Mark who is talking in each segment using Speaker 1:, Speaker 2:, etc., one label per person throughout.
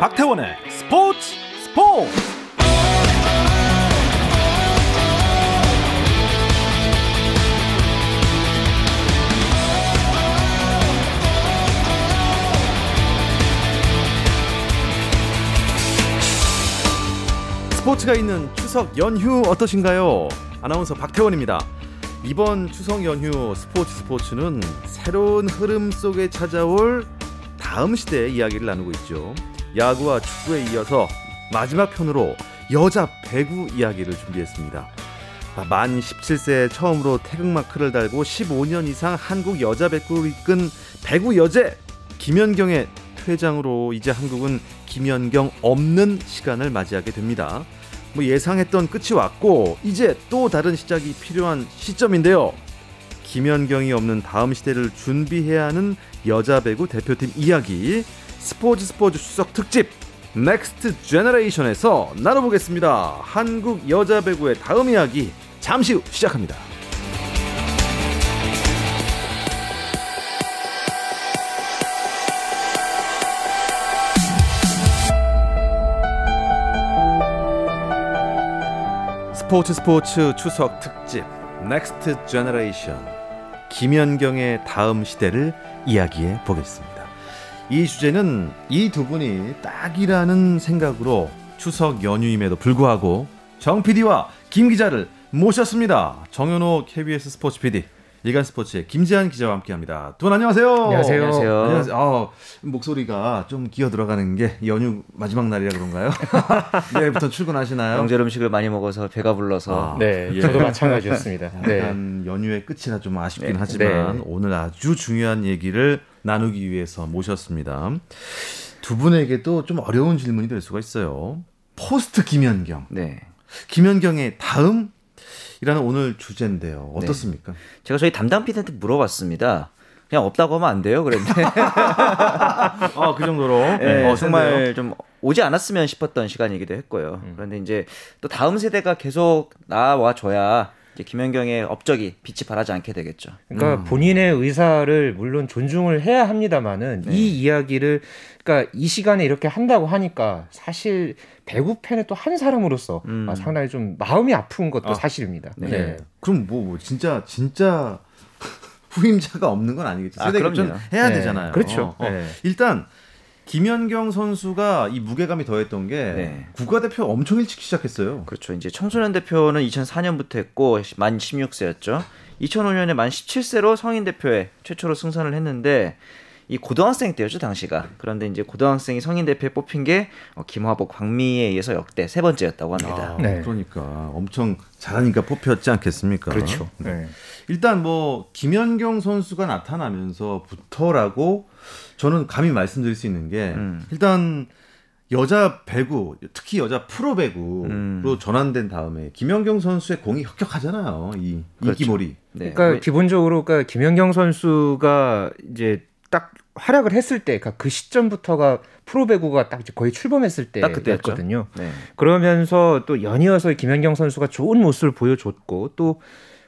Speaker 1: 박태원의 스포츠 스포츠 스포츠가 있는 추석 연휴 어떠신가요? 아나운서 박태원입니다. 이번 추석 연휴 스포츠 스포츠는 새로운 흐름 속에 찾아올 다음 시대의 이야기를 나누고 있죠. 야구와 축구에 이어서 마지막 편으로 여자 배구 이야기를 준비했습니다. 아, 만 17세에 처음으로 태극마크를 달고 15년 이상 한국 여자 배구를 이끈 배구 여제 김연경의 퇴장으로 이제 한국은 김연경 없는 시간을 맞이하게 됩니다. 뭐 예상했던 끝이 왔고 이제 또 다른 시작이 필요한 시점인데요. 김연경이 없는 다음 시대를 준비해야 하는 여자 배구 대표팀 이야기 스포츠 스포츠 추석 특집 next generation에서 나눠보겠습니다. 한국 여자 배구의 다음 이야기 잠시 후 시작합니다. 스포츠 스포츠 추석 특집 next generation 김연경의 다음 시대를 이야기해 보겠습니다. 이 주제는 이 두 분이 딱이라는 생각으로 추석 연휴임에도 불구하고 정 PD와 김 기자를 모셨습니다. 정현호 KBS 스포츠 PD 일간 스포츠의 김재한 기자와 함께합니다. 두 분 안녕하세요.
Speaker 2: 안녕하세요.
Speaker 1: 안녕하세요. 안녕하세요. 아, 목소리가 좀 기어 들어가는 게 연휴 마지막 날이라 그런가요? 내일부터 출근하시나요?
Speaker 2: 명절 음식을 많이 먹어서 배가 불러서
Speaker 1: 아,
Speaker 3: 네,
Speaker 1: 예.
Speaker 3: 저도 마찬가지였습니다. 네.
Speaker 1: 약간 연휴의 끝이라 좀 아쉽긴
Speaker 2: 네.
Speaker 1: 하지만
Speaker 3: 네.
Speaker 1: 오늘 아주 중요한 얘기를 나누기 위해서 모셨습니다. 두 분에게도 좀 어려운 질문이 될 수가 있어요. 포스트 김연경.
Speaker 2: 네.
Speaker 1: 김연경의 다음? 이라는 오늘 주제인데요. 어떻습니까?
Speaker 2: 제가 저희 담당 PD한테 물어봤습니다. 그냥 없다고 하면 안 돼요. 그랬는데
Speaker 1: 아, 그 정도로.
Speaker 2: 네,
Speaker 1: 어?
Speaker 2: 정말 좀 오지 않았으면 싶었던 시간이기도 했고요. 그런데 이제 또 다음 세대가 계속 나와 줘야 이제 김연경의 업적이 빛이 발하지 않게 되겠죠.
Speaker 3: 그러니까 본인의 의사를 물론 존중을 해야 합니다만은
Speaker 2: 네.
Speaker 3: 이 이야기를 그러니까 이 시간에 이렇게 한다고 하니까 사실 배구 팬의 또 한 사람으로서
Speaker 2: 음.
Speaker 3: 아, 상당히 좀 마음이 아픈 것도
Speaker 1: 아,
Speaker 3: 사실입니다.
Speaker 2: 네.
Speaker 3: 네.
Speaker 1: 그럼 뭐, 뭐 진짜 진짜 후임자가 없는 건 아니겠죠.
Speaker 2: 아,
Speaker 1: 세대 교전
Speaker 2: 그럼요.
Speaker 1: 해야
Speaker 3: 네.
Speaker 1: 되잖아요.
Speaker 3: 그렇죠.
Speaker 1: 어, 어.
Speaker 3: 네.
Speaker 1: 일단 김연경 선수가 이 무게감이 더했던 게
Speaker 2: 네.
Speaker 1: 국가대표 엄청 일찍 시작했어요.
Speaker 2: 그렇죠. 이제 청소년 대표는 2004년부터 했고 만 16세였죠. 2005년에 만 17세로 성인 대표에 최초로 승선을 했는데 이 고등학생 때였죠 당시가. 그런데 이제 고등학생이 성인 대표에 뽑힌 게 어, 김화복, 광미에 의해서 역대 세 번째였다고 합니다.
Speaker 1: 아,
Speaker 3: 네.
Speaker 1: 그러니까 엄청 잘하니까 뽑혔지 않겠습니까?
Speaker 3: 그렇죠.
Speaker 1: 네.
Speaker 3: 네.
Speaker 1: 일단 뭐 김연경 선수가 나타나면서부터라고 저는 감히 말씀드릴 수 있는 게
Speaker 2: 음.
Speaker 1: 일단 여자 배구 특히 여자 프로 배구로
Speaker 2: 음.
Speaker 1: 전환된 다음에 김연경 선수의 공이 혁혁하잖아요. 이
Speaker 2: 그렇죠.
Speaker 1: 인기몰이.
Speaker 2: 네.
Speaker 3: 그러니까 기본적으로 그러니까 김연경 선수가 이제 딱 활약을 했을 때, 그러니까 그 시점부터가 프로 배구가 딱 이제 거의 출범했을. 때였거든요.
Speaker 2: 네.
Speaker 3: 그러면서 또 연이어서 김연경 선수가 좋은 모습을 보여줬고 또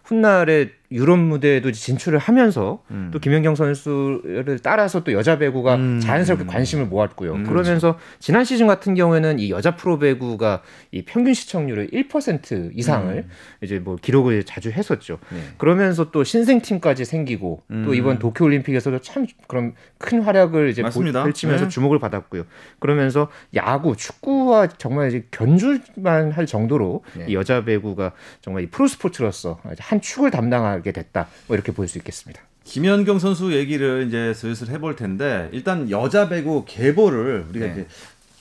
Speaker 3: 훗날에 유럽 무대에도 진출을 하면서
Speaker 2: 음.
Speaker 3: 또 김연경 선수를 따라서 또 여자 배구가
Speaker 1: 음.
Speaker 3: 자연스럽게 관심을 모았고요.
Speaker 1: 음,
Speaker 3: 그러면서 지난 시즌 같은 경우에는 이 여자 프로 배구가 이 평균 시청률의 1% 이상을
Speaker 1: 음.
Speaker 3: 이제 뭐 기록을 자주 했었죠.
Speaker 2: 네.
Speaker 3: 그러면서 또 신생 팀까지 생기고
Speaker 2: 음.
Speaker 3: 또 이번 도쿄 올림픽에서도 참 그런 큰 활약을 이제
Speaker 1: 맞습니다.
Speaker 3: 펼치면서
Speaker 1: 네.
Speaker 3: 주목을 받았고요. 그러면서 야구, 축구와 정말 이제 견줄만 할 정도로
Speaker 2: 네.
Speaker 3: 이 여자 배구가 정말 이 프로 스포츠로서 한 축을 담당 하게 됐다. 뭐 이렇게 볼 수 있겠습니다.
Speaker 1: 김연경 선수 얘기를 이제 슬슬 해볼 텐데 일단 여자 배구 계보를 우리가
Speaker 2: 네.
Speaker 1: 이제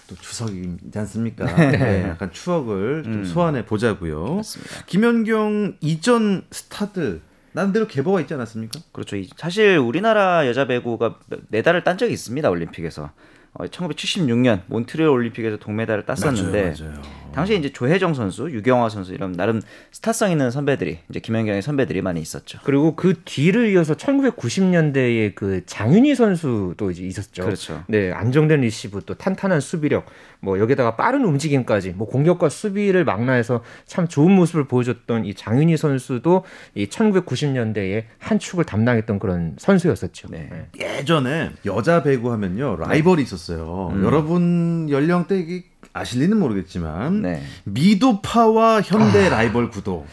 Speaker 1: 또 추석이지 않습니까? 네, 약간 추억을 좀
Speaker 2: 음.
Speaker 1: 소환해 보자고요.
Speaker 2: 맞습니다.
Speaker 1: 김연경 이전 스타들 나름대로 계보가 있지 않았습니까?
Speaker 2: 그렇죠. 이- 사실 우리나라 여자 배구가 메달을 딴 적이 있습니다 올림픽에서. 어, 1976년 몬트리올 올림픽에서 동메달을 땄었는데
Speaker 1: 맞아요, 맞아요.
Speaker 2: 당시에 이제 조혜정 선수, 유경화 선수 이런 나름 스타성 있는 선배들이 이제 김연경의 선배들이 많이 있었죠.
Speaker 3: 그리고 그 뒤를 이어서 1990년대에 그 장윤희 선수도 이제 있었죠.
Speaker 2: 그렇죠.
Speaker 3: 네, 안정된 리시브 또 탄탄한 수비력, 뭐 여기다가 빠른 움직임까지, 뭐 공격과 수비를 망라해서 참 좋은 모습을 보여줬던 이 장윤희 선수도 이 1990년대에 한 축을 담당했던 그런 선수였었죠.
Speaker 2: 네.
Speaker 1: 예전에 여자 배구 하면요 라이벌이 있었어요. 여러분 연령대 이게 아실지는 모르겠지만
Speaker 2: 네.
Speaker 1: 미도파와 현대 라이벌 구도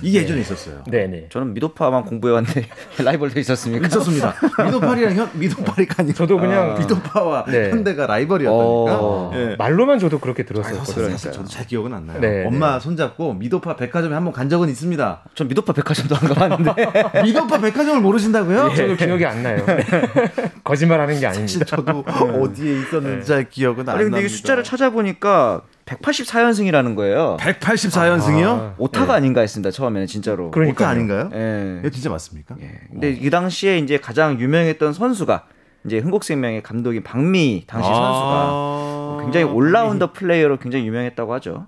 Speaker 1: 이게 예전에 있었어요.
Speaker 3: 네, 네.
Speaker 2: 저는 미도파만 공부해왔는데 라이벌도 있었습니까?
Speaker 1: 있었습니다. 미도팔이랑 현 미도팔이가 아니라
Speaker 3: 저도 그냥
Speaker 1: 미도파와
Speaker 3: 네.
Speaker 1: 현대가 라이벌이었다니까.
Speaker 2: 어.
Speaker 1: 예.
Speaker 3: 말로만 저도 그렇게
Speaker 1: 아,
Speaker 3: 들었었거든요.
Speaker 1: 사실 저도 잘 기억은 안 나요.
Speaker 3: 네,
Speaker 1: 엄마 손잡고 미도파 백화점에 한번 간 적은 있습니다.
Speaker 2: 전 미도파 백화점도 안 가봤는데.
Speaker 1: 미도파 백화점을 모르신다고요?
Speaker 3: 저도 기억이 안 나요. 거짓말하는 게 아닙니다.
Speaker 1: 사실 저도 어디에 있었는지 잘 기억은 안
Speaker 2: 아니 근데. 이게 숫자를 찾아보니 까 184연승이라는 거예요.
Speaker 1: 184연승이요?
Speaker 3: 아,
Speaker 2: 오타가 아닌가 했습니다. 처음에는 진짜로.
Speaker 3: 그러니까요.
Speaker 1: 오타 아닌가요?
Speaker 2: 예.
Speaker 1: 이거 진짜 맞습니까?
Speaker 2: 예. 근데 이 당시에 이제 가장 유명했던 선수가 이제 흥국생명의 감독인 박미희 당시
Speaker 1: 아.
Speaker 2: 선수가 굉장히 all-rounder player로 굉장히 유명했다고 하죠.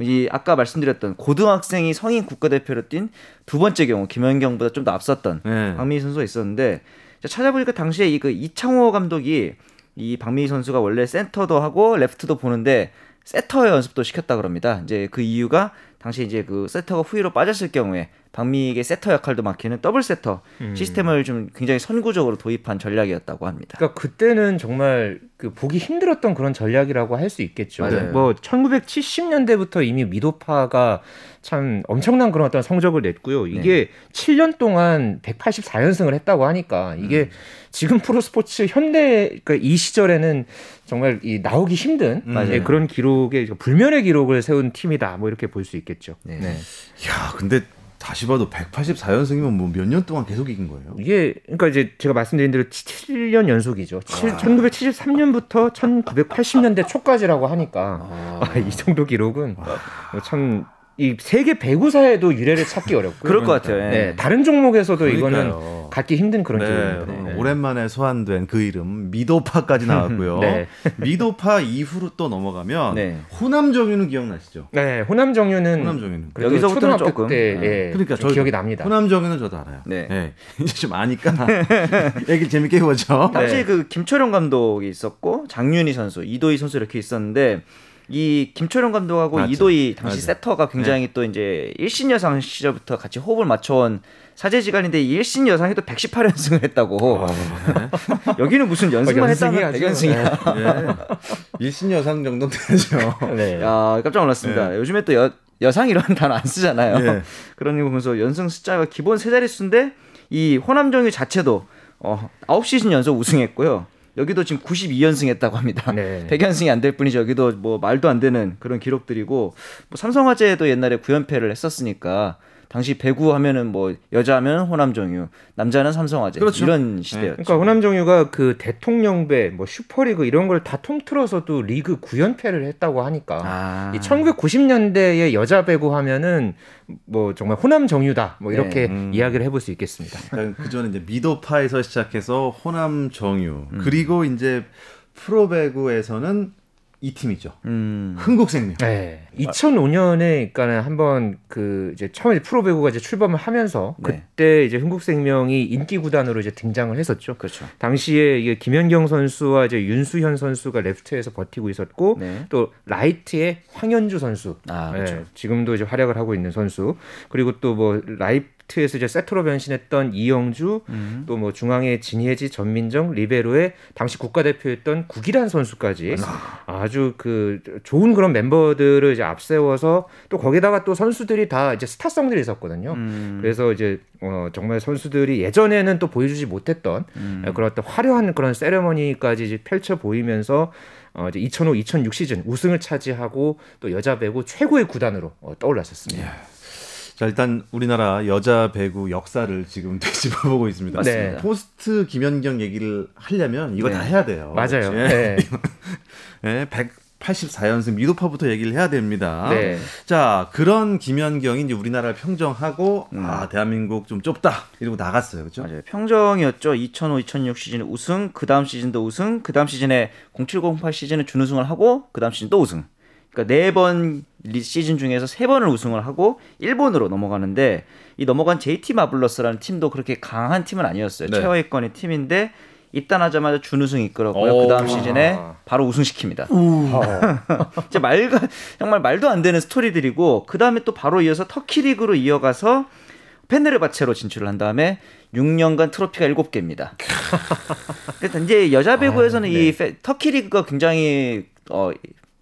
Speaker 2: 이 아까 말씀드렸던 고등학생이 성인 국가대표로 뛴 두 번째 경우 김연경보다 좀 더 앞섰던
Speaker 1: 네.
Speaker 2: 박미희 선수가 있었는데 찾아보니까 당시에 이 그 이창호 감독이 이 박미희 선수가 원래 센터도 하고 레프트도 보는데 세터 연습도 시켰다 그럽니다. 이제 그 이유가 당시 이제 그 세터가 후위로 빠졌을 경우에 박미희에게 세터 역할도 맡기는 더블 세터 시스템을 좀 굉장히 선구적으로 도입한 전략이었다고 합니다.
Speaker 3: 그러니까 그때는 정말 그 보기 힘들었던 그런 전략이라고 할 수 있겠죠.
Speaker 2: 맞아요.
Speaker 3: 뭐 1970년대부터 이미 미도파가 참 엄청난 그런 어떤 성적을 냈고요. 이게 7년 동안 184연승을 했다고 하니까 이게 지금 프로스포츠 현대 그러니까 이 시절에는 정말 이 나오기 힘든
Speaker 1: 맞아요.
Speaker 3: 예, 그런 기록의 불멸의 기록을 세운 팀이다. 뭐 이렇게 볼 수 있겠죠.
Speaker 2: 네.
Speaker 1: 야, 근데 다시 봐도 184연승이면 뭐 몇 년 동안 계속 이긴 거예요?
Speaker 3: 이게 그러니까 이제 제가 말씀드린 대로 7년 연속이죠. 1973년부터 1980년대 초까지라고 하니까 아, 이 정도 기록은 참 이 세계 배구사에도 유례를 찾기 어렵고요.
Speaker 2: 그럴 것 같아요. 예.
Speaker 3: 네, 다른 종목에서도 이거는
Speaker 1: 그러니까요.
Speaker 3: 갖기 힘든 그런
Speaker 1: 네,
Speaker 3: 기록입니다. 네.
Speaker 1: 오랜만에 소환된 그 이름 미도파까지 나왔고요.
Speaker 3: 네.
Speaker 1: 미도파 이후로 또 넘어가면
Speaker 2: 네.
Speaker 1: 호남 정유는 기억나시죠?
Speaker 3: 네, 호남 정유는
Speaker 1: 호남 정유는
Speaker 2: 여기서부터는 조금.
Speaker 3: 때
Speaker 2: 네.
Speaker 3: 예,
Speaker 1: 그러니까
Speaker 3: 좀
Speaker 1: 저희도-
Speaker 3: 기억이 납니다.
Speaker 1: 호남 정유는 저도 알아요.
Speaker 2: 네.
Speaker 1: 이제 좀 아니까 얘기 재밌게 해보죠.
Speaker 2: 당시
Speaker 3: 네.
Speaker 2: 그 김철용 감독이 있었고 장윤희 선수, 이도희 선수 이렇게 있었는데 이 김철용 감독하고
Speaker 1: 맞죠.
Speaker 2: 이도희 당시
Speaker 1: 맞아.
Speaker 2: 세터가 굉장히 또 이제 일신 여상 시절부터 같이 호흡을 맞춰온 사제지간인데 이 일신 여상에도 118연승을 했다고. 여기는 무슨 연승만
Speaker 3: 어,
Speaker 2: 했다면
Speaker 3: 아주-
Speaker 1: 네.
Speaker 2: 대연승이야.
Speaker 1: 일신 여상 정도 되죠.
Speaker 3: 네.
Speaker 2: 야 깜짝 놀랐습니다. 요즘에 또 여, 여상 이런 단어 안 쓰잖아요.
Speaker 1: 예.
Speaker 2: 그런 거 보면서 연승 숫자가 기본 세 자릿수인데 이 호남정유 자체도 어, 9시즌 연속 우승했고요. 여기도 지금 92연승 했다고 합니다.
Speaker 3: 네.
Speaker 2: 100연승이 안 될 뿐이죠. 여기도 뭐 말도 안 되는 그런 기록들이고 뭐 삼성화재도 옛날에 9연패를 했었으니까 당시 배구 하면은 뭐 여자 하면 호남정유, 남자는 삼성화재
Speaker 1: 그렇죠.
Speaker 2: 이런 시대였죠.
Speaker 3: 그러니까 호남정유가 그 대통령배, 뭐 슈퍼리그 이런 걸 다 통틀어서도 리그 9연패를 했다고 하니까
Speaker 2: 아.
Speaker 3: 이 1990년대의 여자 배구 하면은 뭐 정말 호남정유다 뭐 이렇게
Speaker 1: 네. 음.
Speaker 3: 이야기를 해볼 수 있겠습니다.
Speaker 1: 그러니까 그 전에 이제 미도파에서 시작해서 호남 정유
Speaker 2: 음.
Speaker 1: 그리고 이제 프로배구에서는 이 팀이죠.
Speaker 2: 음.
Speaker 1: 흥국생명.
Speaker 3: 네. 2005년에 그러니까는 한번 그 이제 처음에 프로 배구가 이제 출범을 하면서
Speaker 2: 네.
Speaker 3: 그때 이제 흥국생명이 인기 구단으로 이제 등장을 했었죠.
Speaker 2: 그렇죠.
Speaker 3: 당시에 이게 김연경 선수와 이제 윤수현 선수가 레프트에서 버티고 있었고
Speaker 2: 네.
Speaker 3: 또 라이트의 황현주 선수
Speaker 2: 아,
Speaker 3: 네,
Speaker 2: 그렇죠.
Speaker 3: 지금도 이제 활약을 하고 있는 선수 그리고 또 뭐 라이 트에서 이제 세터로 변신했던 이영주
Speaker 2: 음.
Speaker 3: 또뭐 중앙에 진혜지 전민정 리베로의 당시 국가대표였던 국이란 선수까지 아주 그 좋은 그런 멤버들을 이제 앞세워서 또 거기다가 또 선수들이 다 이제 스타성들이 있었거든요.
Speaker 2: 음.
Speaker 3: 그래서 이제 어, 정말 선수들이 예전에는 또 보여주지 못했던
Speaker 2: 음.
Speaker 3: 그런 어떤 화려한 그런 세레머니까지 펼쳐 보이면서 어, 이제 2005, 2006 시즌 우승을 차지하고 또 여자 배구 최고의 구단으로 어, 떠올랐었습니다.
Speaker 1: 자 일단 우리나라 여자 배구 역사를 지금 되짚어보고 있습니다.
Speaker 3: 맞습니다.
Speaker 1: 포스트 김연경 얘기를 하려면 이거
Speaker 2: 네.
Speaker 1: 다 해야 돼요.
Speaker 3: 맞아요. 네.
Speaker 1: 네, 184연승 미도파부터 얘기를 해야 됩니다.
Speaker 3: 네.
Speaker 1: 자 그런 김연경이 이제 우리나라를 평정하고
Speaker 2: 음.
Speaker 1: 아 대한민국 좀 좁다 이러고 나갔어요, 그렇죠?
Speaker 2: 맞아요. 평정이었죠. 2005, 2006 시즌 우승, 그 다음 시즌도 우승, 그 다음 시즌에 0708 시즌에 준우승을 하고 그 다음 시즌 또 우승. 그러니까 네 번 시즌 중에서 세 번을 우승을 하고 일본으로 넘어가는데 이 넘어간 JT 마블러스라는 팀도 그렇게 강한 팀은 아니었어요.
Speaker 1: 네.
Speaker 2: 최하위권의 팀인데 입단하자마자 준우승 이끌었고요.
Speaker 1: 오.
Speaker 2: 그 다음 시즌에 바로 우승시킵니다. 진짜 말가 정말 말도 안 되는 스토리들이고 그 다음에 또 바로 이어서 터키 리그로 이어가서 페네르바체로 진출을 한 다음에 6년간 트로피가 7개입니다. 그래서 이제 여자 배구에서는
Speaker 3: 아, 네.
Speaker 2: 이 페- 터키 리그가 굉장히 어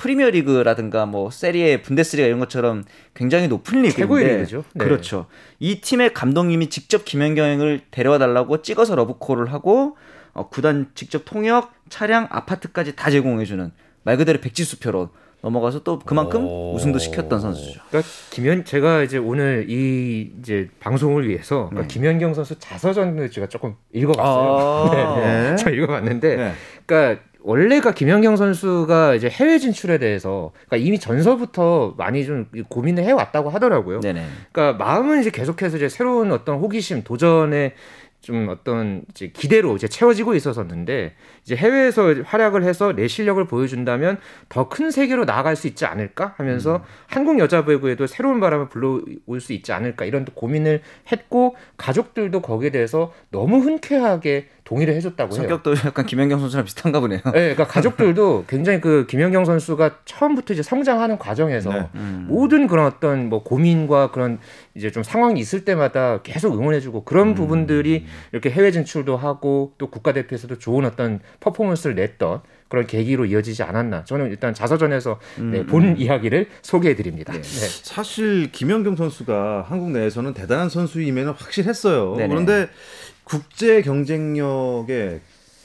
Speaker 2: 프리미어 리그라든가 뭐 세리에 분데스리가 이런 것처럼 굉장히 높은 리그인데
Speaker 3: 최고의 리그죠. 네.
Speaker 2: 그렇죠. 이 팀의 감독님이 직접 김연경을 데려와 달라고 찍어서 러브콜을 하고 어, 구단 직접 통역, 차량, 아파트까지 다 제공해주는 말 그대로 백지수표로 넘어가서 또 그만큼
Speaker 1: 오.
Speaker 2: 우승도 시켰던 선수죠.
Speaker 3: 그러니까 김현 제가 이제 오늘 이 이제 방송을 위해서 그러니까
Speaker 2: 네.
Speaker 3: 김연경 선수 자서전을 제가 조금 읽어봤어요.
Speaker 2: 아.
Speaker 3: 네.
Speaker 1: 네.
Speaker 3: 저 읽어봤는데,
Speaker 1: 네.
Speaker 3: 그러니까 원래가 김연경 선수가 이제 해외 진출에 대해서 그러니까 이미 전서부터 많이 좀 고민을 해왔다고 하더라고요.
Speaker 2: 네네.
Speaker 3: 그러니까 마음은 이제 계속해서 이제 새로운 어떤 호기심, 도전에 좀 어떤 이제 기대로 이제 채워지고 있었었는데 이제 해외에서 활약을 해서 내 실력을 보여준다면 더 큰 세계로 나아갈 수 있지 않을까 하면서
Speaker 2: 음.
Speaker 3: 한국 여자 배구에도 새로운 바람을 불러올 수 있지 않을까 이런 또 고민을 했고 가족들도 거기에 대해서 너무 흔쾌하게 동의를 해줬다고 해요.
Speaker 2: 성격도 약간 김연경 선수랑 비슷한가 보네요.
Speaker 3: 네, 그러니까 가족들도 굉장히 그 김연경 선수가 처음부터 이제 성장하는 과정에서
Speaker 1: 네.
Speaker 2: 음.
Speaker 3: 모든 그런 어떤 뭐 고민과 그런 이제 좀 상황이 있을 때마다 계속 응원해주고 그런
Speaker 2: 음.
Speaker 3: 부분들이 이렇게 해외 진출도 하고 또 국가대표에서도 좋은 어떤 퍼포먼스를 냈던 그런 계기로 이어지지 않았나. 저는 일단 자서전에서
Speaker 2: 음,
Speaker 3: 네, 본 이야기를 소개해드립니다. 네.
Speaker 1: 사실 김연경 선수가 한국 내에서는 대단한 선수임에는 확실했어요.
Speaker 2: 네네.
Speaker 1: 그런데 국제 경쟁력에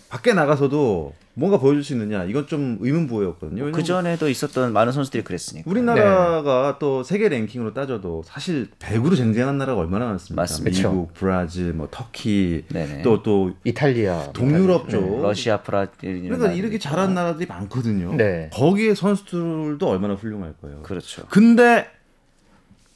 Speaker 1: 밖에 나가서도 뭔가 보여줄 수 있느냐 이건 좀 의문부호였거든요.
Speaker 2: 그 전에도 있었던 많은 선수들이 그랬으니까.
Speaker 1: 우리나라가 또 세계 랭킹으로 따져도 사실 배구로 쟁쟁한 나라가 얼마나 많습니까?
Speaker 2: 맞습니다.
Speaker 1: 미국, 브라질, 뭐 터키,
Speaker 2: 네네.
Speaker 1: 또또
Speaker 3: 이탈리아,
Speaker 1: 동유럽
Speaker 3: 네.
Speaker 1: 쪽.
Speaker 2: 러시아, 브라질
Speaker 1: 그러니까 이렇게 잘한 나라들이 많거든요.
Speaker 3: 네.
Speaker 1: 거기에 선수들도 얼마나 훌륭할 거예요.
Speaker 2: 그렇죠.
Speaker 1: 근데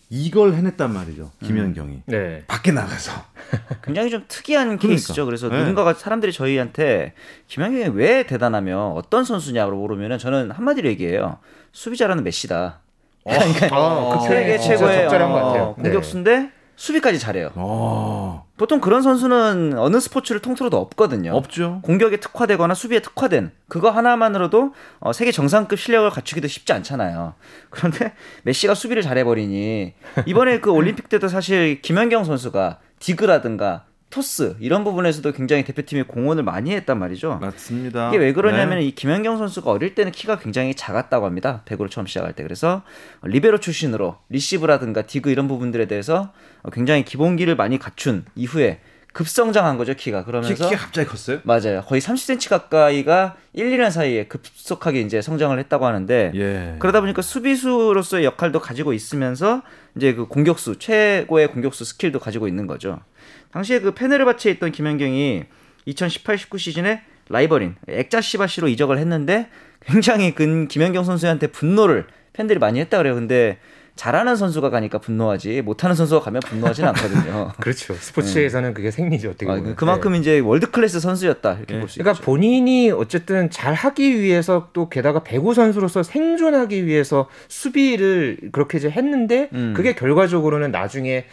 Speaker 1: 이걸 해냈단 말이죠. 김연경이
Speaker 3: 네.
Speaker 1: 밖에 나가서
Speaker 2: 굉장히 좀 특이한
Speaker 1: 그러니까.
Speaker 2: 케이스죠. 그래서
Speaker 1: 네.
Speaker 2: 누군가가 사람들이 저희한테 김연경이 왜 대단하며 어떤 선수냐고 물으면은 저는 한마디로 얘기해요. 수비 잘하는 메시다. 그러니까
Speaker 3: 아, 그
Speaker 2: 세계 최고의 어,
Speaker 3: 같아요. 네.
Speaker 2: 공격수인데 수비까지 잘해요.
Speaker 1: 어,
Speaker 2: 보통 그런 선수는 어느 스포츠를 통틀어도 없거든요.
Speaker 1: 없죠.
Speaker 2: 공격에 특화되거나 수비에 특화된 그거 하나만으로도 어, 세계 정상급 실력을 갖추기도 쉽지 않잖아요. 그런데 메시가 수비를 잘해버리니 이번에 그 올림픽 때도 사실 김연경 선수가 디그라든가 토스 이런 부분에서도 굉장히 대표팀에 공헌을 많이 했단 말이죠.
Speaker 1: 맞습니다.
Speaker 2: 이게 왜 그러냐면
Speaker 1: 네.
Speaker 2: 이 김연경 선수가 어릴 때는 키가 굉장히 작았다고 합니다. 배구를 처음 시작할 때. 그래서 리베로 출신으로 리시브라든가 디그 이런 부분들에 대해서 굉장히 기본기를 많이 갖춘 이후에 급성장한 거죠, 키가.
Speaker 1: 키,
Speaker 2: 그러면서
Speaker 1: 키가 갑자기 컸어요.
Speaker 2: 맞아요. 거의 30cm 가까이가 1, 2년 사이에 급속하게 이제 성장을 했다고 하는데
Speaker 1: 예.
Speaker 2: 그러다 보니까 수비수로서의 역할도 가지고 있으면서 이제 그 공격수 최고의 공격수 skill도 가지고 있는 거죠. 당시에 그 페네르바체에 있던 김연경이 2018-19 시즌에 라이벌인 엑자시바시로 이적을 했는데 굉장히 그 김연경 선수한테 분노를 팬들이 많이 했다 그래요. 근데 잘하는 선수가 가니까 분노하지 못하는 선수가 가면 분노하지는 않거든요.
Speaker 3: 그렇죠. 스포츠에서는 그게 생리죠. 어떻게
Speaker 2: 아,
Speaker 3: 보면.
Speaker 2: 그만큼
Speaker 3: 네.
Speaker 2: 이제 world class 선수였다 이렇게
Speaker 1: 네.
Speaker 2: 볼수
Speaker 3: 그러니까
Speaker 2: 있죠.
Speaker 3: 본인이 어쨌든 잘 하기 위해서 또 게다가 배구 선수로서 생존하기 위해서 수비를 그렇게 이제 했는데
Speaker 2: 음.
Speaker 3: 그게 결과적으로는 나중에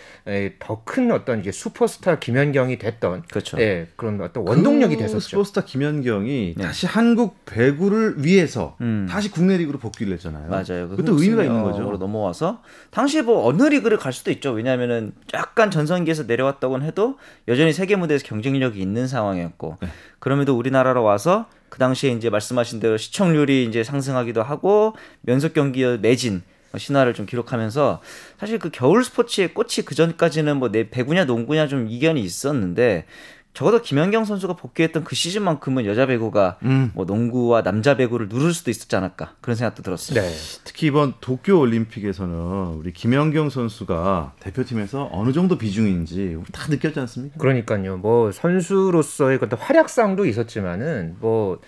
Speaker 3: 더 큰 어떤 이게 슈퍼스타 김연경이 됐던
Speaker 2: 그렇죠.
Speaker 3: 예, 그런 어떤 원동력이
Speaker 1: 그
Speaker 3: 됐었죠.
Speaker 1: 스포츠스타 김연경이
Speaker 2: 네.
Speaker 1: 다시 한국 배구를 위해서
Speaker 2: 음.
Speaker 1: 다시 국내 리그로 복귀를 했잖아요.
Speaker 2: 맞아요. 그
Speaker 1: 그것도 의미가 있는 거죠.
Speaker 2: 넘어와서 당시에 뭐 어느 리그를 갈 수도 있죠. 왜냐하면은 약간 전성기에서 내려왔다고는 해도 여전히 세계 무대에서 경쟁력이 있는 상황이었고
Speaker 1: 네.
Speaker 2: 그럼에도 우리나라로 와서 그 당시에 이제 말씀하신 대로 시청률이 이제 상승하기도 하고 면속 경기 매진 신화를 좀 기록하면서 사실 그 겨울 스포츠의 꽃이 그 전까지는 뭐 내 배구냐 농구냐 좀 이견이 있었는데 적어도 김연경 선수가 복귀했던 그 시즌만큼은 여자 배구가
Speaker 1: 음.
Speaker 2: 뭐 농구와 남자 배구를 누를 수도 있었지 않을까 그런 생각도 들었어요.
Speaker 3: 네.
Speaker 1: 특히 이번 도쿄 올림픽에서는 우리 김연경 선수가 대표팀에서 어느 정도 비중인지 다 느꼈지 않습니까?
Speaker 3: 그러니까요. 뭐 선수로서의 어떤 활약상도 있었지만은 뭐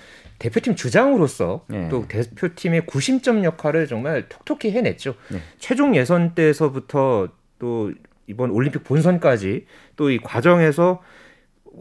Speaker 3: 대표팀 주장으로서
Speaker 2: 네.
Speaker 3: 또 대표팀의 구심점 역할을 정말 톡톡히 해냈죠.
Speaker 2: 네.
Speaker 3: 최종 예선 때서부터 또 이번 올림픽 본선까지 또 이 과정에서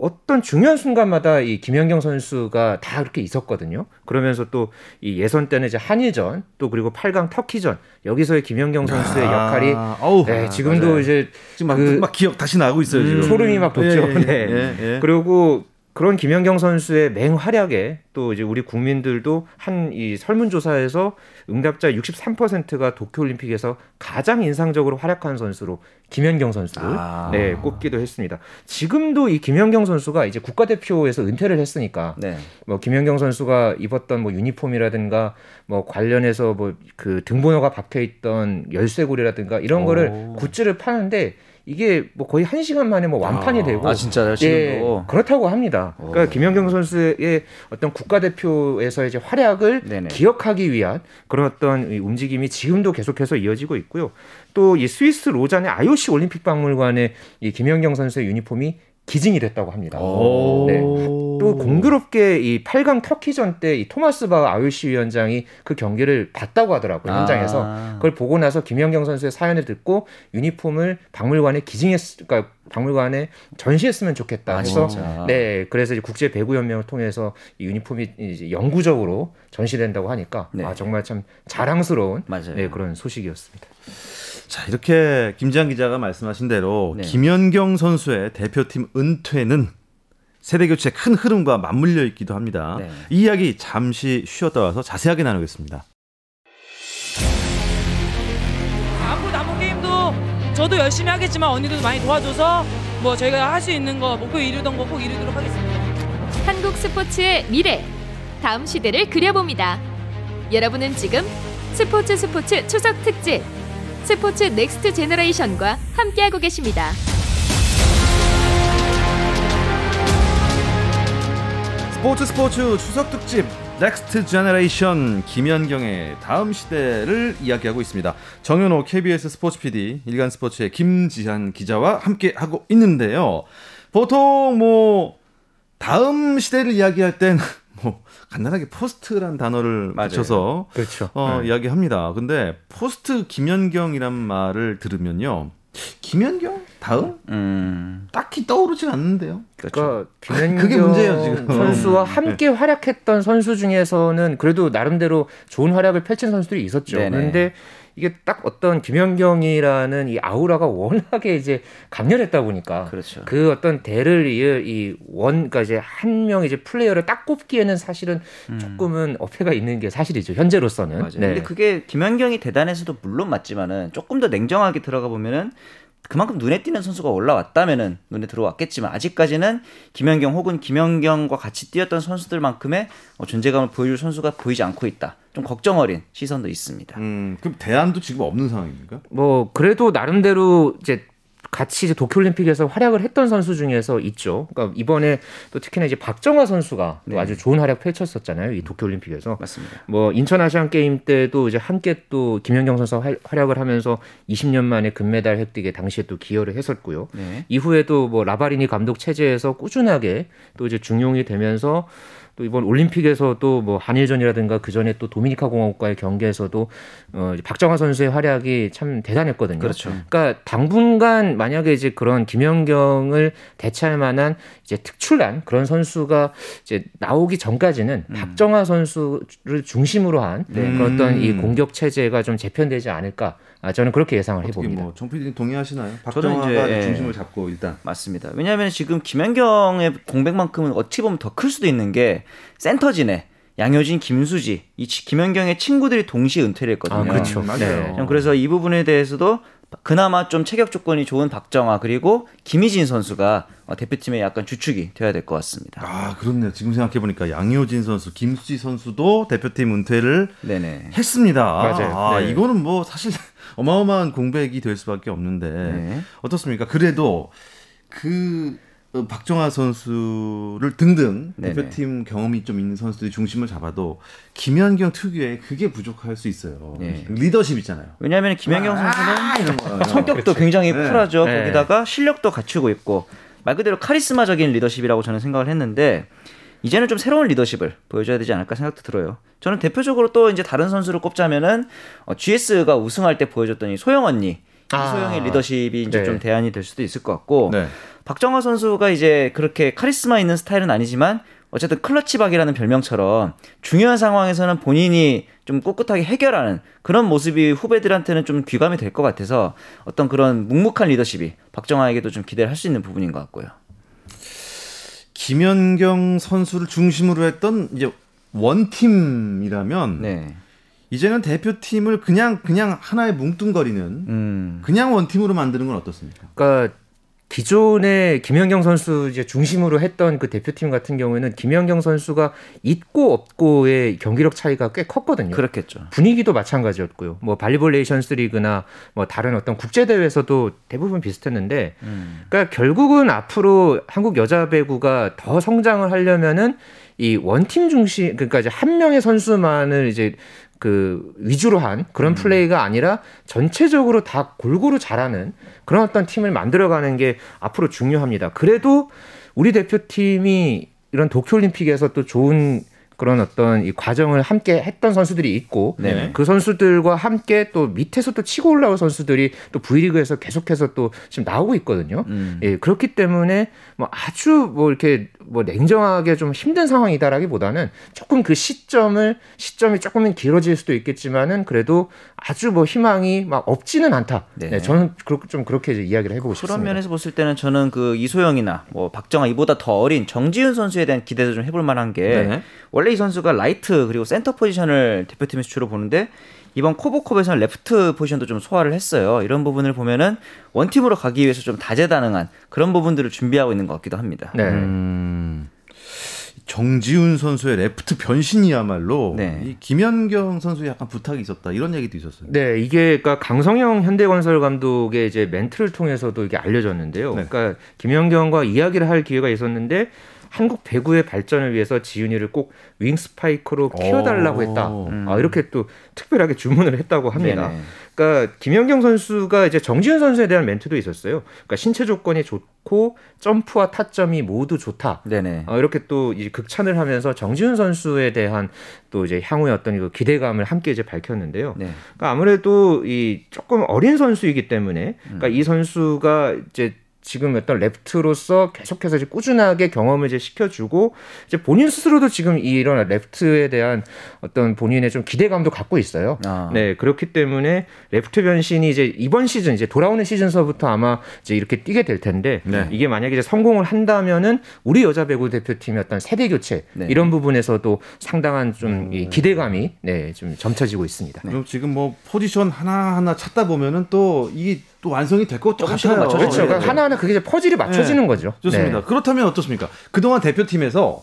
Speaker 3: 어떤 중요한 순간마다 이 김연경 선수가 다 그렇게 있었거든요. 그러면서 또 이 예선 때는 이제 한일전 또 그리고 8강 터키전 여기서의 김연경 선수의 역할이
Speaker 1: 아, 어우,
Speaker 3: 네, 지금도
Speaker 1: 맞아요.
Speaker 3: 이제
Speaker 1: 지금 막,
Speaker 3: 그-
Speaker 1: 막 기억 다시 나고 있어요 지금.
Speaker 3: 소름이 막 돋죠.
Speaker 1: 예, 예,
Speaker 3: 네.
Speaker 1: 예, 예.
Speaker 3: 그리고 그런 김연경 선수의 맹활약에 또 이제 우리 국민들도 한 이 설문조사에서 응답자 63%가 도쿄올림픽에서 가장 인상적으로 활약한 선수로 김연경 선수를
Speaker 2: 아.
Speaker 3: 네, 꼽기도 했습니다. 지금도 이 김연경 선수가 이제 국가대표에서 은퇴를 했으니까
Speaker 2: 네.
Speaker 3: 뭐 김연경 선수가 입었던 뭐 유니폼이라든가 뭐 관련해서 뭐 그 등번호가 박혀 있던 열쇠고리라든가 이런 거를
Speaker 2: 오.
Speaker 3: 굿즈를 파는데 이게 뭐 거의 한 시간 만에 뭐 완판이
Speaker 1: 아,
Speaker 3: 되고
Speaker 2: 아 진짜요?
Speaker 3: 예,
Speaker 2: 지금도.
Speaker 3: 그렇다고 합니다.
Speaker 2: 오.
Speaker 3: 그러니까 김연경 선수의 어떤 국가대표에서의 이제 활약을
Speaker 2: 네네.
Speaker 3: 기억하기 위한 그런 어떤 이 움직임이 지금도 계속해서 이어지고 있고요. 또 이 스위스 로잔의 IOC 올림픽 박물관에 이 김연경 선수의 유니폼이 기증이 됐다고 합니다.
Speaker 1: 오.
Speaker 3: 네. 또 공교롭게 이 8강 터키전 때 이 토마스 바 IOC 위원장이 그 경기를 봤다고 하더라고요 현장에서
Speaker 2: 아.
Speaker 3: 그걸 보고 나서 김연경 선수의 사연을 듣고 유니폼을 박물관에 기증했, 그러니까 박물관에 전시했으면 좋겠다
Speaker 2: 아,
Speaker 3: 해서
Speaker 2: 진짜.
Speaker 3: 네, 그래서 이제 국제 배구 연맹을 통해서 이 유니폼이 이제 영구적으로 전시된다고 하니까
Speaker 2: 네.
Speaker 3: 아 정말 참 자랑스러운
Speaker 2: 맞아요.
Speaker 3: 네, 그런 소식이었습니다.
Speaker 1: 자 이렇게 김지한 기자가 말씀하신 대로
Speaker 2: 네.
Speaker 1: 김연경 선수의 대표팀 은퇴는 세대 교체 큰 흐름과 맞물려 있기도 합니다.
Speaker 2: 네.
Speaker 1: 이 이야기 잠시 쉬었다 와서 자세하게 나누겠습니다.
Speaker 4: 앞으로 남은 게임도 저도 열심히 하겠지만 언니도 많이 도와줘서 뭐 저희가 할 수 있는 거 목표 이루던 거 꼭 이루도록 하겠습니다.
Speaker 5: 한국 스포츠의 미래 다음 시대를 그려봅니다. 여러분은 지금 스포츠 스포츠 추석 특집 스포츠 Next Generation과 함께하고 계십니다.
Speaker 1: 스포츠 스포츠 추석 특집 Next Generation 김연경의 다음 시대를 이야기하고 있습니다. 정현호 KBS 스포츠 PD 일간 스포츠의 김지한 기자와 함께 하고 있는데요. 보통 뭐 다음 시대를 이야기할 땐 뭐 간단하게 포스트란 단어를
Speaker 2: 맞아요.
Speaker 1: 붙여서
Speaker 3: 그렇죠.
Speaker 1: 어, 이야기합니다. 근데 포스트 김연경이란 말을 들으면요. 김연경 다음
Speaker 2: 음.
Speaker 1: 딱히 떠오르진 않는데요.
Speaker 2: 그렇죠.
Speaker 3: 그러니까 김연경
Speaker 1: 그게 문제예요, 지금.
Speaker 3: 선수와 함께 활약했던 선수 중에서는 그래도 나름대로 좋은 활약을 펼친 선수들이 있었죠.
Speaker 2: 네네.
Speaker 3: 그런데 이게 딱 어떤 김연경이라는 이 아우라가 워낙에 이제 강렬했다 보니까
Speaker 2: 그렇죠.
Speaker 3: 그 어떤 대를 이을 이 원 그러니까 이제 한 명 이제 플레이어를 딱 꼽기에는 사실은 조금은 어폐가 있는 게 사실이죠 현재로서는.
Speaker 2: 음. 맞아요.
Speaker 3: 네.
Speaker 2: 근데 그게 김연경이 대단해서도 물론 맞지만은 조금 더 냉정하게 들어가 보면은 그만큼 눈에 띄는 선수가 올라왔다면은 눈에 들어왔겠지만 아직까지는 김연경 혹은 김연경과 같이 뛰었던 선수들만큼의 어, 존재감을 보여줄 선수가 보이지 않고 있다. 좀 걱정 어린 시선도 있습니다.
Speaker 1: 음, 그럼 대안도 지금 없는 상황입니까?
Speaker 3: 뭐 그래도 나름대로 이제 같이 이제 도쿄올림픽에서 활약을 했던 선수 중에서 있죠. 그러니까 이번에 또 특히나 이제 박정화 선수가 또
Speaker 2: 네.
Speaker 3: 아주 좋은 활약 펼쳤었잖아요. 이 도쿄올림픽에서.
Speaker 2: 맞습니다.
Speaker 3: 뭐 인천 아시안 게임 때도 이제 함께 또 김연경 선수가 활- 활약을 하면서 20년 만에 금메달 획득에 당시에 또 기여를 했었고요.
Speaker 2: 네.
Speaker 3: 이후에도 뭐 라바리니 감독 체제에서 꾸준하게 또 이제 중용이 되면서 또 이번 올림픽에서도 뭐 한일전이라든가 그 전에 또 도미니카 공화국과의 경기에서도 어 박정화 선수의 활약이 참 대단했거든요.
Speaker 2: 그렇죠.
Speaker 3: 그러니까 당분간 만약에 이제 그런 김연경을 대체할 만한 이제 특출난 그런 선수가 이제 나오기 전까지는 박정화 선수를 중심으로 한
Speaker 2: 네.
Speaker 3: 그런 어떤 이
Speaker 1: 음.
Speaker 3: 공격 체제가 좀 재편되지 않을까 아, 저는 그렇게 예상을 해봅니다.
Speaker 1: 뭐 정PD 동의하시나요?
Speaker 2: 저는
Speaker 1: 박정화가
Speaker 2: 이제, 예.
Speaker 1: 중심을 잡고 일단
Speaker 2: 맞습니다. 왜냐하면 지금 김연경의 공백만큼은 어찌 보면 더 클 수도 있는 게 센터진에 양효진, 김수지 이 치- 김연경의 친구들이 동시에 은퇴를 했거든요.
Speaker 3: 아, 그렇죠.
Speaker 1: 맞아요.
Speaker 3: 네.
Speaker 2: 그래서 이 부분에 대해서도 그나마 좀 체격 조건이 좋은 박정아 그리고 김희진 선수가 어, 대표팀의 약간 주축이 되어야 될 것 같습니다.
Speaker 1: 아 그렇네요. 지금 생각해 보니까 양효진 선수, 김수지 선수도 대표팀 은퇴를
Speaker 2: 네네.
Speaker 1: 했습니다.
Speaker 3: 맞아요.
Speaker 1: 아,
Speaker 3: 네.
Speaker 1: 이거는 뭐 사실 어마어마한 공백이 될 수밖에 없는데
Speaker 2: 네.
Speaker 1: 어떻습니까? 그래도 그 어, 박정하 선수를 등등
Speaker 2: 네네.
Speaker 1: 대표팀 경험이 좀 있는 선수들이 중심을 잡아도 김연경 특유의 그게 부족할 수 있어요.
Speaker 2: 네.
Speaker 1: 리더십 있잖아요.
Speaker 2: 왜냐하면 김연경 선수는
Speaker 1: 아, 이런 거.
Speaker 2: 성격도 굉장히
Speaker 1: 네.
Speaker 2: 쿨하죠.
Speaker 3: 네.
Speaker 2: 거기다가 실력도 갖추고 있고 말 그대로 카리스마적인 리더십이라고 저는 생각을 했는데 이제는 좀 새로운 리더십을 보여줘야 되지 않을까 생각도 들어요. 저는 대표적으로 또 이제 다른 선수를 꼽자면은 어, GS가 우승할 때 보여줬던 이 소영 언니
Speaker 3: 아.
Speaker 2: 이소영의 리더십이 이제
Speaker 3: 네.
Speaker 2: 좀 대안이 될 수도 있을 것 같고
Speaker 1: 네.
Speaker 2: 박정화 선수가 이제 그렇게 카리스마 있는 스타일은 아니지만 어쨌든 클러치박이라는 별명처럼 중요한 상황에서는 본인이 좀 꿋꿋하게 해결하는 그런 모습이 후배들한테는 좀 귀감이 될 것 같아서 어떤 그런 묵묵한 리더십이 박정화에게도 좀 기대를 할 수 있는 부분인 것 같고요.
Speaker 1: 김연경 선수를 중심으로 했던 이제 원팀이라면
Speaker 2: 네.
Speaker 1: 이제는 대표팀을 그냥 그냥 하나의 뭉뚱거리는
Speaker 2: 음.
Speaker 1: 그냥 원팀으로 만드는 건 어떻습니까?
Speaker 3: 그러니까 기존에 김연경 선수 이제 중심으로 했던 그 대표팀 같은 경우에는 김연경 선수가 있고 없고의 경기력 차이가 꽤 컸거든요.
Speaker 2: 그렇겠죠.
Speaker 3: 분위기도 마찬가지였고요. 뭐 발리볼 네이션스 리그나 뭐 다른 어떤 국제 대회에서도 대부분 비슷했는데
Speaker 2: 음.
Speaker 3: 그러니까 결국은 앞으로 한국 여자 배구가 더 성장을 하려면은 이 원팀 중심 그러니까 이제 한 명의 선수만을 이제 그 위주로 한 그런 플레이가 아니라 전체적으로 다 골고루 잘하는 그런 어떤 팀을 만들어가는 게 앞으로 중요합니다. 그래도 우리 대표팀이 이런 도쿄올림픽에서 또 좋은 그런 어떤 이 과정을 함께 했던 선수들이 있고
Speaker 2: 네.
Speaker 3: 그 선수들과 함께 또 밑에서 또 치고 올라온 선수들이 또 V리그에서 계속해서 또 지금 나오고 있거든요.
Speaker 2: 음.
Speaker 3: 예, 그렇기 때문에 뭐 아주 뭐 이렇게 뭐 냉정하게 좀 힘든 상황이다라기보다는 조금 그 시점을 시점이 조금은 길어질 수도 있겠지만은 그래도 아주 뭐 희망이 막 없지는 않다.
Speaker 2: 네.
Speaker 3: 네, 저는 그렇- 좀 그렇게 이제 이야기를 해보고
Speaker 2: 그런
Speaker 3: 싶습니다.
Speaker 2: 면에서 봤을 때는 저는 그 이소영이나 뭐 박정아 이보다 더 어린 정지윤 선수에 대한 기대도 좀 해볼 만한 게
Speaker 1: 네.
Speaker 2: 원래 이 선수가 라이트 그리고 센터 포지션을 대표팀에서 주로 보는데 이번 KOVO컵에서는 레프트 포지션도 좀 소화를 했어요. 이런 부분을 보면은 one team으로 가기 위해서 좀 다재다능한 그런 부분들을 준비하고 있는 것 같기도 합니다.
Speaker 3: 네.
Speaker 1: 음, 정지윤 선수의 레프트 변신이야말로
Speaker 2: 네.
Speaker 1: 이 김연경 선수에 약간 부탁이 있었다 이런 얘기도 있었어요.
Speaker 3: 네, 이게 그러니까 강성영 현대건설 감독의 이제 멘트를 통해서도 이게 알려졌는데요.
Speaker 1: 네.
Speaker 3: 그러니까 김연경과 이야기를 할 기회가 있었는데 한국 배구의 발전을 위해서 지훈이를 꼭 윙스파이커로 키워달라고
Speaker 1: 오.
Speaker 3: 했다.
Speaker 2: 음.
Speaker 3: 아, 이렇게 또 특별하게 주문을 했다고 합니다.
Speaker 2: 네네.
Speaker 3: 그러니까 김연경 선수가 이제 정지훈 선수에 대한 멘트도 있었어요. 그러니까 신체 조건이 좋고 점프와 타점이 모두 좋다.
Speaker 2: 네네.
Speaker 3: 어, 이렇게 또 이제 극찬을 하면서 정지훈 선수에 대한 또 이제 향후의 어떤 그 기대감을 함께 이제 밝혔는데요.
Speaker 2: 네.
Speaker 3: 그러니까 아무래도 이 조금 어린 선수이기 때문에 그러니까 이 선수가 이제 지금 어떤 레프트로서 계속해서 이제 꾸준하게 경험을 이제 시켜주고 이제 본인 스스로도 지금 이런 레프트에 대한 어떤 본인의 좀 기대감도 갖고 있어요.
Speaker 2: 아.
Speaker 3: 네 그렇기 때문에 레프트 변신이 이제 이번 시즌 이제 돌아오는 시즌서부터 아마 이제 이렇게 뛰게 될 텐데
Speaker 1: 네.
Speaker 3: 이게 만약에 이제 성공을 한다면은 우리 여자 배구 대표팀의 어떤 세대 교체
Speaker 2: 네.
Speaker 3: 이런 부분에서도 상당한 좀이 기대감이 네좀 점쳐지고 있습니다.
Speaker 1: 그럼 지금 뭐 포지션 하나 하나 찾다 보면은 또 이게 또 완성이 될 것 같아요.
Speaker 2: 맞춰져요.
Speaker 3: 그렇죠.
Speaker 2: 네,
Speaker 3: 그러니까
Speaker 2: 네.
Speaker 3: 하나하나 그게 이제 퍼즐이 맞춰지는
Speaker 1: 네.
Speaker 3: 거죠.
Speaker 1: 좋습니다.
Speaker 3: 네.
Speaker 1: 그렇다면 어떻습니까? 그동안 대표팀에서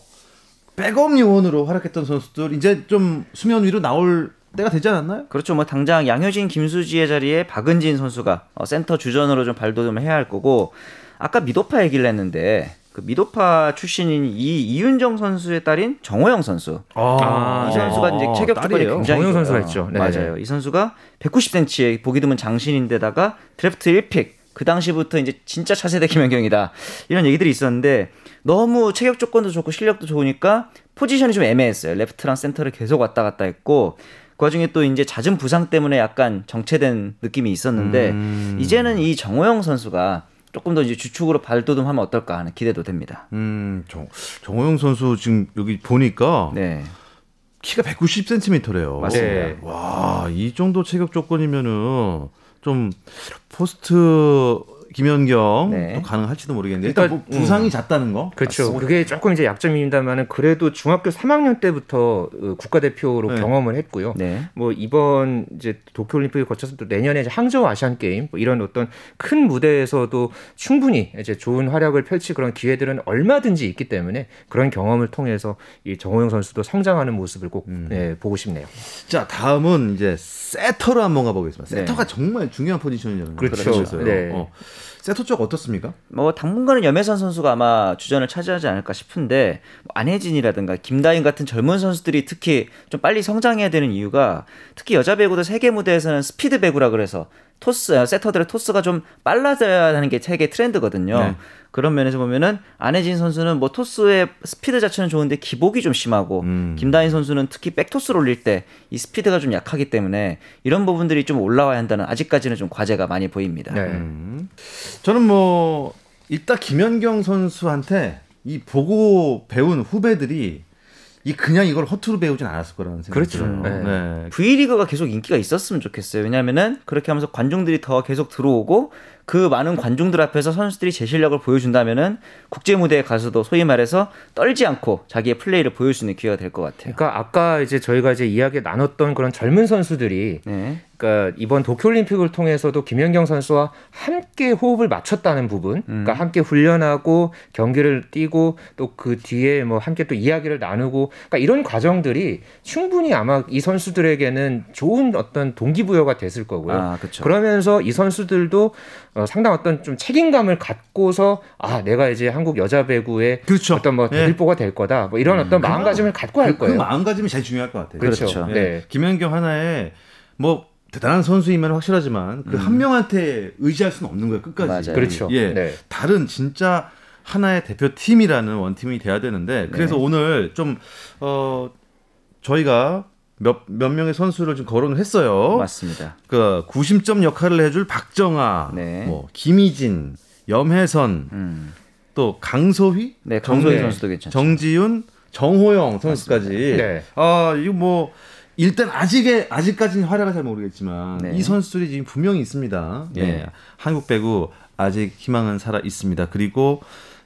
Speaker 1: 백업 요원으로 활약했던 선수들 이제 좀 수면 위로 나올 때가 되지 않았나요?
Speaker 2: 그렇죠. 뭐 당장 양효진, 김수지의 자리에 박은진 선수가 어, 센터 주전으로 좀 발돋움을 해야 할 거고 아까 미도파 얘기를 했는데 그 미도파 출신인 이 이윤정 선수의 딸인 정호영 선수.
Speaker 3: 아,
Speaker 2: 이 선수가 이제 체격 조건이. 굉장히
Speaker 3: 정호영. 선수가 있죠. 네.
Speaker 2: 맞아요. 이 선수가 190cm에 보기 드문 장신인데다가 드래프트 1pick. 그 당시부터 이제 진짜 차세대 김연경이다. 이런 얘기들이 있었는데 너무 체격 조건도 좋고 실력도 좋으니까 포지션이 좀 애매했어요. 레프트랑 센터를 계속 왔다 갔다 했고 그 와중에 또 이제 잦은 부상 때문에 약간 정체된 느낌이 있었는데
Speaker 1: 음.
Speaker 2: 이제는 이 정호영 선수가 조금 더 이제 주축으로 발돋움하면 어떨까 하는 기대도 됩니다.
Speaker 1: 음, 정, 정호영 선수 지금 여기 보니까
Speaker 2: 네.
Speaker 1: 키가 190cm래요.
Speaker 2: 맞습니다.
Speaker 3: 네.
Speaker 1: 와, 이 정도 체격 조건이면은 좀 포스트 김연경
Speaker 2: 네.
Speaker 1: 또 가능할지도 모르겠는데 일단
Speaker 3: 그러니까,
Speaker 1: 뭐 부상이 잦다는 거.
Speaker 3: 그렇죠. 그게 조금 이제 약점입니다만은 그래도 중학교 3학년 때부터 어, 국가대표로
Speaker 1: 네.
Speaker 3: 경험을 했고요.
Speaker 2: 네.
Speaker 3: 뭐 이번 이제 도쿄올림픽을 거쳐서 또 내년에 이제 항저우 아시안 게임 뭐 이런 어떤 큰 무대에서도 충분히 이제 좋은 활약을 펼칠 그런 기회들은 얼마든지 있기 때문에 그런 경험을 통해서 이 정호영 선수도 성장하는 모습을 꼭
Speaker 1: 음.
Speaker 3: 네, 보고 싶네요.
Speaker 1: 자, 다음은 이제 세터로 한번 가보겠습니다.
Speaker 2: 네.
Speaker 1: 세터가 정말 중요한 포지션이잖아요.
Speaker 3: 그렇죠. 네.
Speaker 1: 어. 세터 쪽 어떻습니까?
Speaker 2: 뭐 당분간은 염혜선 선수가 아마 주전을 차지하지 않을까 싶은데 뭐 안혜진이라든가 김다인 같은 젊은 선수들이 특히 좀 빨리 성장해야 되는 이유가 특히 여자 배구도 세계 무대에서는 스피드 배구라 그래서 토스 아, 세터들의 토스가 좀 빨라져야 하는 게 세계 트렌드거든요.
Speaker 1: 네.
Speaker 2: 그런 면에서 보면은 안혜진 선수는 뭐 토스의 스피드 자체는 좋은데 기복이 좀 심하고
Speaker 1: 음.
Speaker 2: 김다인 선수는 특히 백토스를 올릴 때 이 스피드가 좀 약하기 때문에 이런 부분들이 좀 올라와야 한다는 아직까지는 좀 과제가 많이 보입니다.
Speaker 3: 네.
Speaker 1: 음. 저는 뭐 이따 김연경 선수한테 이 보고 배운 후배들이 이 그냥 이걸 허투루 배우진 않았을 거라는 생각이
Speaker 3: 그렇죠.
Speaker 1: 들어요.
Speaker 3: 네.
Speaker 1: 네.
Speaker 2: V리그가 계속 인기가 있었으면 좋겠어요. 왜냐면은 그렇게 하면서 관중들이 더 계속 들어오고 그 많은 관중들 앞에서 선수들이 제 실력을 보여준다면은 국제 무대에 가서도 소위 말해서 떨지 않고 자기의 플레이를 보여줄 수 있는 기회가 될 것 같아요.
Speaker 3: 그러니까 아까 이제 저희가 이제 이야기 나눴던 그런 젊은 선수들이
Speaker 2: 네.
Speaker 3: 그러니까 이번 도쿄올림픽을 통해서도 김연경 선수와 함께 호흡을 맞췄다는 부분, 그러니까 함께 훈련하고 경기를 뛰고 또 그 뒤에 뭐 함께 또 이야기를 나누고, 그러니까 이런 과정들이 충분히 아마 이 선수들에게는 좋은 어떤 동기부여가 됐을 거고요.
Speaker 2: 아.
Speaker 3: 그러면서 이 선수들도 어, 상당한 어떤 좀 책임감을 갖고서 아 내가 이제 한국 여자 배구의
Speaker 1: 그렇죠.
Speaker 3: 어떤 뭐
Speaker 1: 예.
Speaker 3: 대들보가 될 거다, 뭐 이런 어떤 마음가짐을 갖고 할
Speaker 1: 그, 그
Speaker 3: 거예요.
Speaker 1: 마음가짐이 제일 중요할 것 같아요.
Speaker 3: 그렇죠.
Speaker 2: 그렇죠.
Speaker 1: 예.
Speaker 3: 네.
Speaker 1: 김연경 하나에 뭐 대단한 선수이면 확실하지만 그한 명한테 의지할 수는 없는 거예요 끝까지.
Speaker 2: 맞아요.
Speaker 3: 그렇죠.
Speaker 1: 예.
Speaker 3: 네.
Speaker 1: 다른 진짜 하나의 대표 팀이라는 원팀이 돼야 되는데 그래서
Speaker 2: 네.
Speaker 1: 오늘 좀 어 저희가 몇, 몇 명의 선수를 좀 거론을 했어요.
Speaker 2: 맞습니다.
Speaker 1: 그 구심점 역할을 해줄 박정아,
Speaker 2: 네.
Speaker 1: 뭐 김희진, 염혜선,
Speaker 2: 음.
Speaker 1: 또 강소희,
Speaker 2: 네, 강소희
Speaker 1: 정-
Speaker 2: 선수도 괜찮죠.
Speaker 1: 정지윤, 정호영 선수까지.
Speaker 3: 네.
Speaker 1: 아 이거 뭐 일단 아직의 아직까지는 활약을 잘 모르겠지만
Speaker 2: 네.
Speaker 1: 이 선수들이 지금 분명히 있습니다. 예,
Speaker 2: 네.
Speaker 1: 한국 배구 아직 희망은 살아 있습니다. 그리고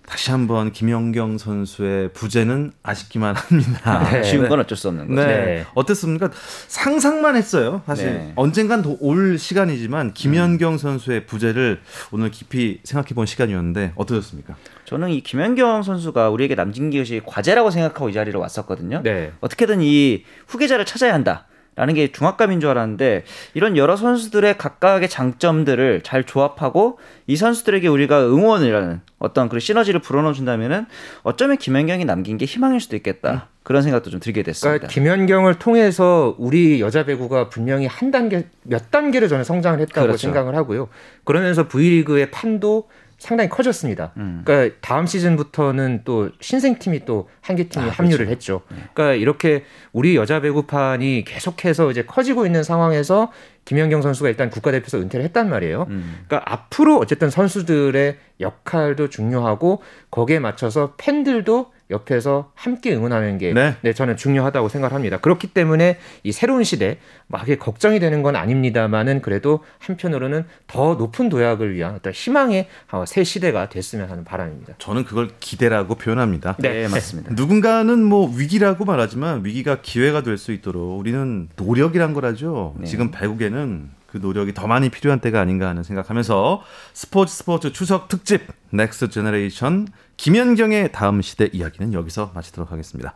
Speaker 1: 다시 한번 김연경 선수의 부재는 아쉽기만 합니다.
Speaker 3: 네.
Speaker 2: 쉬운 건 어쩔 수 없는 거죠.
Speaker 1: 네.
Speaker 3: 네.
Speaker 1: 어땠습니까? 상상만 했어요. 사실
Speaker 2: 네.
Speaker 1: 언젠간 도- 올 시간이지만 김연경 선수의 부재를 오늘 깊이 생각해 본 시간이었는데 어떠셨습니까?
Speaker 2: 저는 이 김연경 선수가 우리에게 남긴 것이 과제라고 생각하고 이 자리로 왔었거든요.
Speaker 3: 네.
Speaker 2: 어떻게든 이 후계자를 찾아야 한다. 라는 게 중압감인 줄 알았는데 이런 여러 선수들의 각각의 장점들을 잘 조합하고 이 선수들에게 우리가 응원이라는 어떤 그런 시너지를 불어넣어 준다면은 어쩌면 김연경이 남긴 게 희망일 수도 있겠다. 그런 생각도 좀 들게 됐습니다.
Speaker 3: 그러니까 김연경을 통해서 우리 여자 배구가 분명히 한 단계 몇 단계를 저는 성장을 했다고
Speaker 2: 그렇죠.
Speaker 3: 생각을 하고요. 그러면서 V리그의 판도 상당히 커졌습니다.
Speaker 2: 음.
Speaker 3: 그러니까 다음 시즌부터는 또 신생팀이 또 한 개 팀이 합류를 했죠. 그러니까 이렇게 우리 여자 배구판이 계속해서 이제 커지고 있는 상황에서 김연경 선수가 일단 국가대표에서 은퇴를 했단 말이에요.
Speaker 2: 음.
Speaker 3: 그러니까 앞으로 어쨌든 선수들의 역할도 중요하고 거기에 맞춰서 팬들도 옆에서 함께 응원하는 게
Speaker 1: 네.
Speaker 3: 네. 저는 중요하다고 생각합니다. 그렇기 때문에 이 새로운 시대 막 이게 걱정이 되는 건 아닙니다만은 그래도 한편으로는 더 높은 도약을 위한 어떤 희망의 어, 새 시대가 됐으면 하는 바람입니다.
Speaker 1: 저는 그걸 기대라고 표현합니다.
Speaker 2: 네, 맞습니다.
Speaker 1: 누군가는 뭐 위기라고 말하지만 위기가 기회가 될 수 있도록 우리는 노력이란 걸 하죠.
Speaker 2: 네.
Speaker 1: 지금 배구계는 그 노력이 더 많이 필요한 때가 아닌가 하는 생각하면서 스포츠 스포츠 추석 특집 Next Generation 김연경의 다음 시대 이야기는 여기서 마치도록 하겠습니다.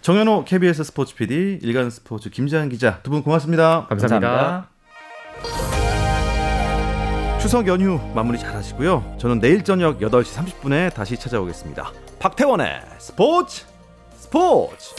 Speaker 1: 정현호 KBS 스포츠 PD, 일간 스포츠 김재한 기자 두 분 고맙습니다.
Speaker 3: 감사합니다.
Speaker 1: 추석 연휴 마무리 잘 하시고요. 저는 내일 저녁 8시 30분에 다시 찾아오겠습니다. 박태원의 스포츠 스포츠